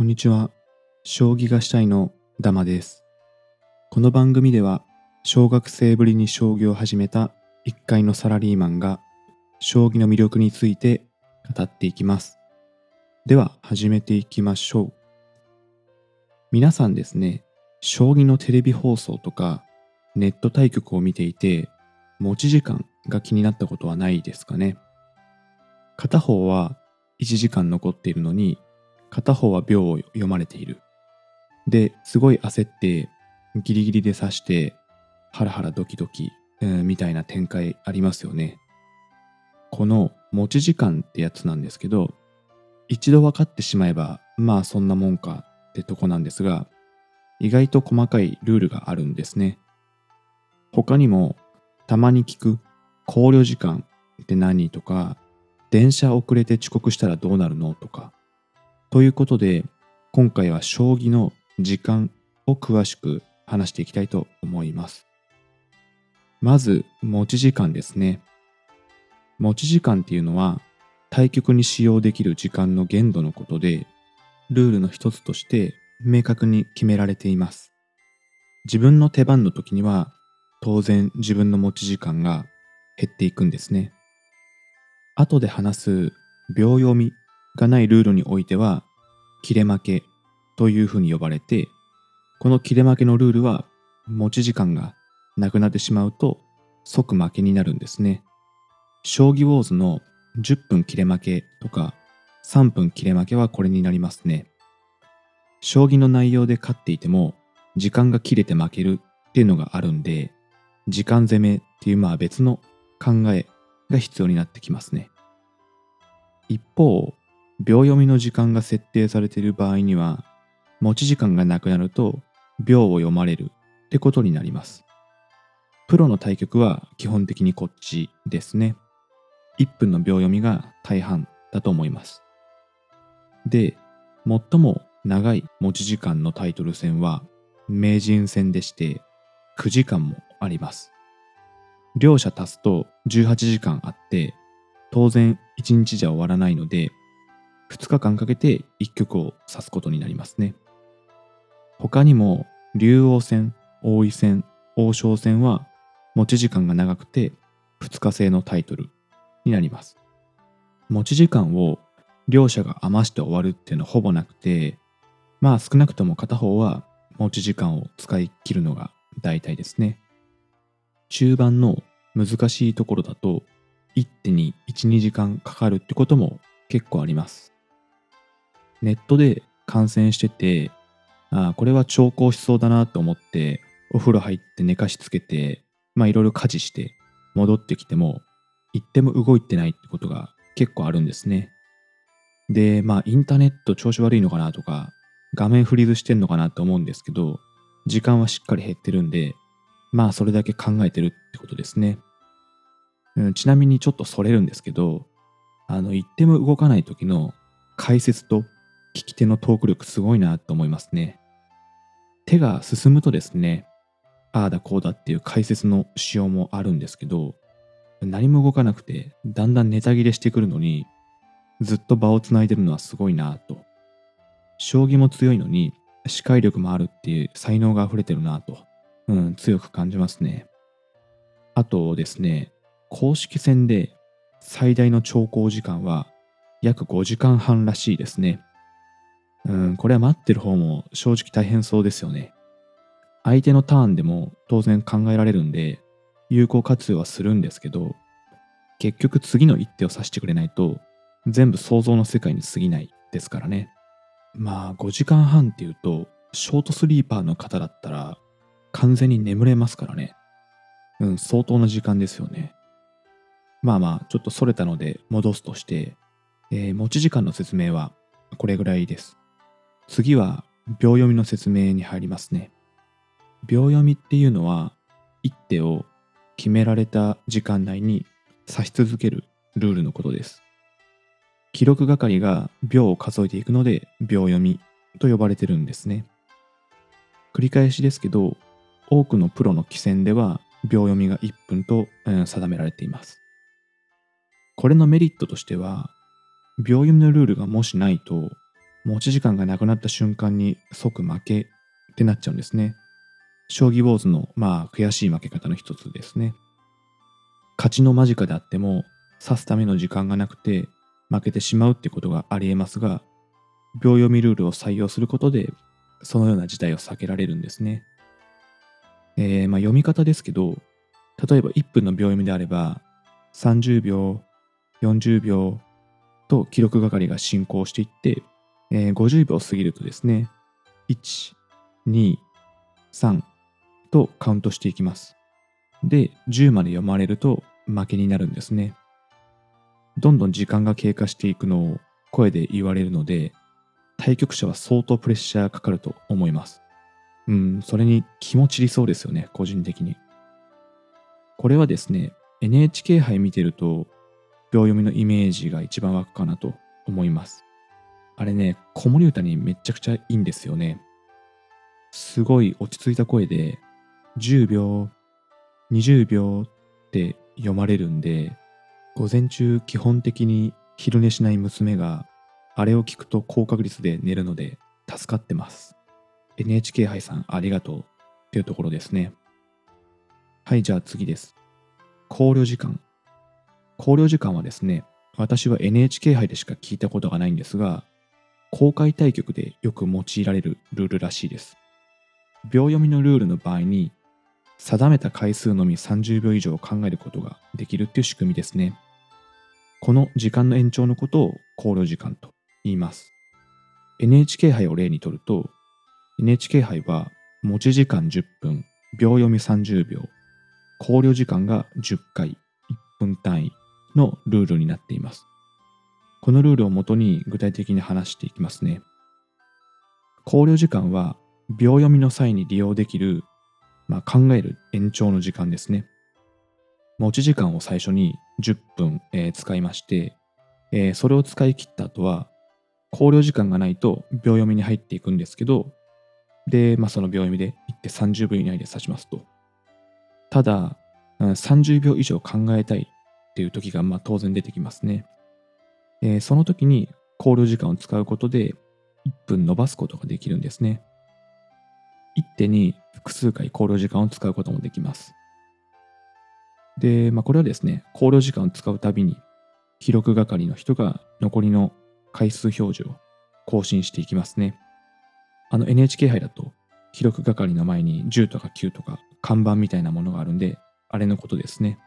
こんにちは。将棋がしたいのダマです。この番組では、小学生ぶりに将棋を始めた一階のサラリーマンが、将棋の魅力について語っていきます。では、始めていきましょう。皆さんですね、将棋のテレビ放送とか、ネット対局を見ていて、持ち時間が気になったことはないですかね。片方は1時間残っているのに、片方は秒を読まれている。で、すごい焦って、ギリギリで指して、ハラハラドキドキ、うんみたいな展開ありますよね。この持ち時間ってやつなんですけど、一度分かってしまえば、まあそんなもんかってとこなんですが、意外と細かいルールがあるんですね。他にも、たまに聞く考慮時間って何とか、電車遅れて遅刻したらどうなるのとか。ということで、今回は将棋の時間を詳しく話していきたいと思います。まず、持ち時間ですね。持ち時間っていうのは、対局に使用できる時間の限度のことで、ルールの一つとして明確に決められています。自分の手番の時には、当然自分の持ち時間が減っていくんですね。後で話す秒読みがないルールにおいては、切れ負けというふうに呼ばれて、この切れ負けのルールは持ち時間がなくなってしまうと即負けになるんですね。将棋ウォーズの10分切れ負けとか3分切れ負けはこれになりますね。将棋の内容で勝っていても時間が切れて負けるっていうのがあるんで、時間攻めっていうまあ別の考えが必要になってきますね。一方、秒読みの時間が設定されている場合には、持ち時間がなくなると秒を読まれるってことになります。プロの対局は基本的にこっちですね。1分の秒読みが大半だと思います。で、最も長い持ち時間のタイトル戦は名人戦でして9時間もあります。両者足すと18時間あって、当然1日じゃ終わらないので、2日間かけて1局を指すことになりますね。他にも、竜王戦、王位戦、王将戦は持ち時間が長くて2日制のタイトルになります。持ち時間を両者が余して終わるっていうのはほぼなくて、まあ少なくとも片方は持ち時間を使い切るのが大体ですね。中盤の難しいところだと一手に12時間かかるってことも結構ありますネットで観戦しててああこれは長考しそうだなと思ってお風呂入って寝かしつけてまあいろいろ家事して戻ってきても一手も動いてないってことが結構あるんですねでまあインターネット調子悪いのかなとか画面フリーズしてんのかなと思うんですけど時間はしっかり減ってるんでまあそれだけ考えてるってことですね。うん、ちなみにちょっとそれるんですけど、あの、一手も動かない時の解説と聞き手のトーク力すごいなと思いますね。手が進むとですね、ああだこうだっていう解説の仕様もあるんですけど、何も動かなくてだんだんネタ切れしてくるのに、ずっと場をつないでるのはすごいなと。将棋も強いのに、視界力もあるっていう才能が溢れてるなと。うん、強く感じますね。あとですね、公式戦で最大の長考時間は約5時間半らしいですね。うん、これは待ってる方も正直大変そうですよね。相手のターンでも当然考えられるんで、有効活用はするんですけど、結局次の一手を指してくれないと、全部想像の世界に過ぎないですからね。まあ5時間半っていうと、ショートスリーパーの方だったら完全に眠れますからね。うん、相当な時間ですよね。まあまあ、ちょっとそれたので戻すとして、えー持ち時間の説明はこれぐらいです。次は、秒読みの説明に入りますね。秒読みっていうのは、一手を決められた時間内に指し続けるルールのことです。記録係が秒を数えていくので、秒読みと呼ばれてるんですね。繰り返しですけど、多くのプロの棋戦では秒読みが1分と、えー定められています。これのメリットとしては、秒読みのルールがもしないと、持ち時間がなくなった瞬間に即負けってなっちゃうんですね。将棋坊主のまあ悔しい負け方の一つですね。勝ちの間近であっても指すための時間がなくて負けてしまうってことがありえますが、秒読みルールを採用することでそのような事態を避けられるんですね。えー、まあ読み方ですけど、例えば1分の秒読みであれば、30秒、40秒と記録係が進行していって、えー、50秒過ぎるとですね、1、2、3とカウントしていきます。で、10まで読まれると負けになるんですね。どんどん時間が経過していくのを声で言われるので、対局者は相当プレッシャーかかると思います。うん、それに気持ちりそうですよね、個人的に。これはですね、NHK 杯見てると、秒読みのイメージが一番湧くかなと思います。あれね、子守歌にめちゃくちゃいいんですよね。すごい落ち着いた声で、10秒、20秒って読まれるんで、午前中基本的に昼寝しない娘が、あれを聞くと高確率で寝るので助かってます。NHK 杯さんありがとうっていうところですね。はい、じゃあ次です。考慮時間。考慮時間はですね、私は NHK 杯でしか聞いたことがないんですが、公開対局でよく用いられるルールらしいです。秒読みのルールの場合に、定めた回数のみ30秒以上考えることができるっていう仕組みですね。この時間の延長のことを考慮時間と言います。NHK 杯を例にとると、NHK 杯は持ち時間10分、秒読み30秒、考慮時間が10回、1分単位のルールになっています。このルールをもとに具体的に話していきますね。考慮時間は秒読みの際に利用できる、まあ、考える延長の時間ですね。持ち時間を最初に10分、えー、使いまして、えー、それを使い切った後は考慮時間がないと秒読みに入っていくんですけど、で、まあ、その秒読みで行って30秒以内で指しますと。ただ、30秒以上考えたいっていう時がまあ当然出てきますね。えー、その時に考慮時間を使うことで1分伸ばすことができるんですね。一手に複数回考慮時間を使うこともできます。で、まあ、これはですね、考慮時間を使うたびに記録係の人が残りの回数表示を更新していきますね。あの NHK 杯だと記録係の前に10とか9とか看板みたいなものがあるんで、あれのことですね。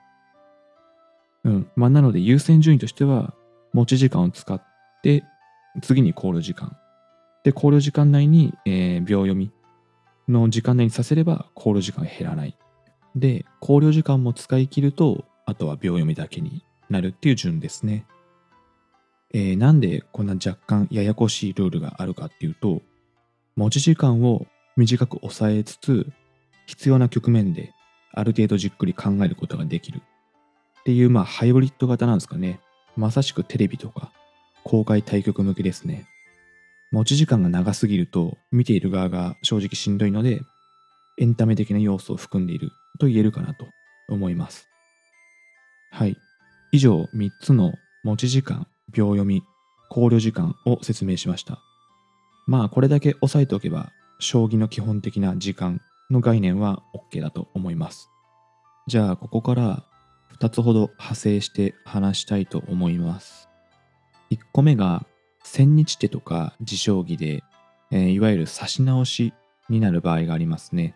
うん。まあ、なので優先順位としては、持ち時間を使って、次に考慮時間。で、考慮時間内に、えー、秒読みの時間内にさせれば考慮時間減らない。で、考慮時間も使い切ると、あとは秒読みだけになるっていう順ですね。えー、なんでこんな若干ややこしいルールがあるかっていうと、持ち時間を短く抑えつつ、必要な局面である程度じっくり考えることができるっていう、まあ、ハイブリッド型なんですかね。まさしくテレビとか公開対局向きですね。持ち時間が長すぎると見ている側が正直しんどいので、エンタメ的な要素を含んでいると言えるかなと思います。はい。以上3つの持ち時間、秒読み、考慮時間を説明しました。まあこれだけ押さえておけば、将棋の基本的な時間の概念は OK だと思います。じゃあここから2つほど派生して話したいと思います。1個目が千日手とか自将棋で、えー、いわゆる指し直しになる場合がありますね。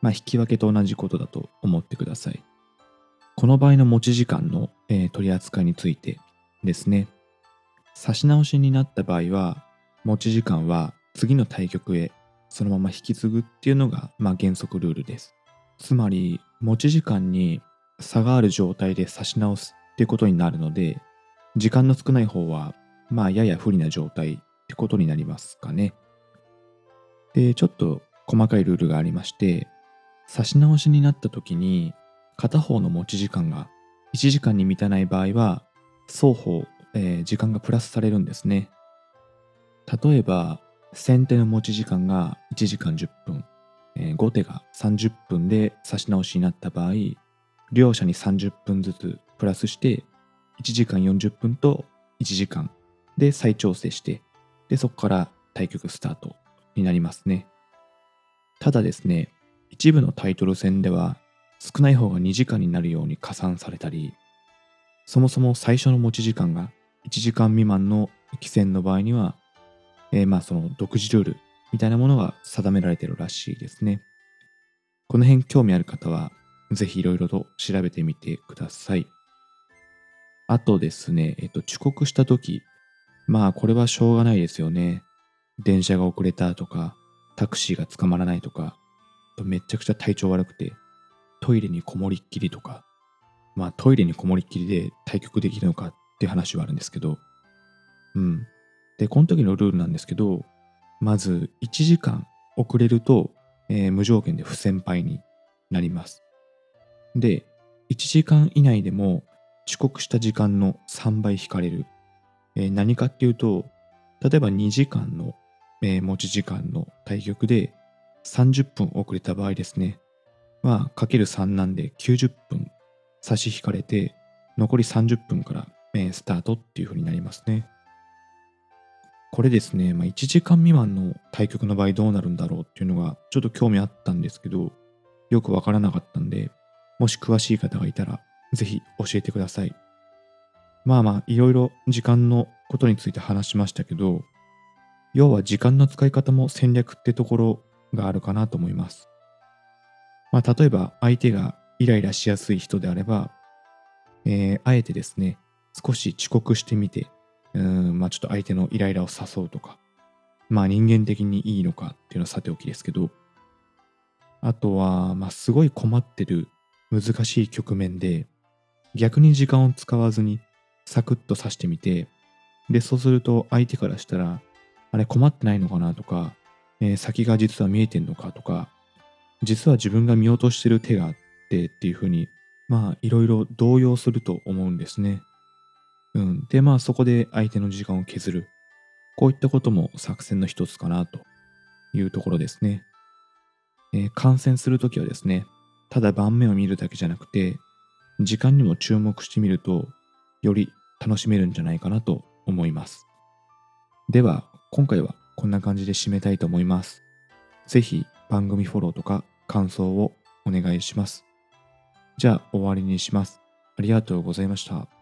まあ引き分けと同じことだと思ってください。この場合の持ち時間の、えー、取り扱いについてですね。指し直しになった場合は持ち時間は次の対局へそのまま引き継ぐっていうのが、まあ、原則ルールです。つまり、持ち時間に差がある状態で指し直すってことになるので、時間の少ない方は、まあ、やや不利な状態ってことになりますかね。で、ちょっと細かいルールがありまして、指し直しになった時に、片方の持ち時間が1時間に満たない場合は、双方、えー、時間がプラスされるんですね。例えば、先手の持ち時間が1時間10分、えー、後手が30分で指し直しになった場合、両者に30分ずつプラスして、1時間40分と1時間で再調整して、で、そこから対局スタートになりますね。ただですね、一部のタイトル戦では少ない方が2時間になるように加算されたり、そもそも最初の持ち時間が1時間未満の棋戦の場合には、えー、まあその独自ルールみたいなものが定められてるらしいですね。この辺興味ある方は、ぜひいろいろと調べてみてください。あとですね、えっと、遅刻した時、まあこれはしょうがないですよね。電車が遅れたとか、タクシーが捕まらないとか、めちゃくちゃ体調悪くて、トイレにこもりっきりとか、まあトイレにこもりっきりで対局できるのかって話はあるんですけど、うん。で、この時のルールなんですけど、まず1時間遅れると、えー、無条件で不先輩になります。で、1時間以内でも遅刻した時間の3倍引かれる。えー、何かっていうと、例えば2時間の、えー、持ち時間の対局で30分遅れた場合ですね。まあ、かける3なんで90分差し引かれて、残り30分から、えー、スタートっていう風になりますね。これですね、まあ、1時間未満の対局の場合どうなるんだろうっていうのがちょっと興味あったんですけど、よくわからなかったんで、もし詳しい方がいたら、ぜひ教えてください。まあまあ、いろいろ時間のことについて話しましたけど、要は時間の使い方も戦略ってところがあるかなと思います。まあ、例えば相手がイライラしやすい人であれば、えー、あえてですね、少し遅刻してみて、うん、まあちょっと相手のイライラを誘うとか、まあ人間的にいいのかっていうのはさておきですけど、あとは、まあすごい困ってる難しい局面で、逆に時間を使わずにサクッと刺してみて、で、そうすると相手からしたら、あれ困ってないのかなとか、えー、先が実は見えてんのかとか、実は自分が見落としてる手があってっていうふうに、まあいろいろ動揺すると思うんですね。うん。で、まあそこで相手の時間を削る。こういったことも作戦の一つかなというところですね。えー、観戦するときはですね、ただ盤面を見るだけじゃなくて、時間にも注目してみると、より楽しめるんじゃないかなと思います。では、今回はこんな感じで締めたいと思います。ぜひ番組フォローとか感想をお願いします。じゃあ終わりにします。ありがとうございました。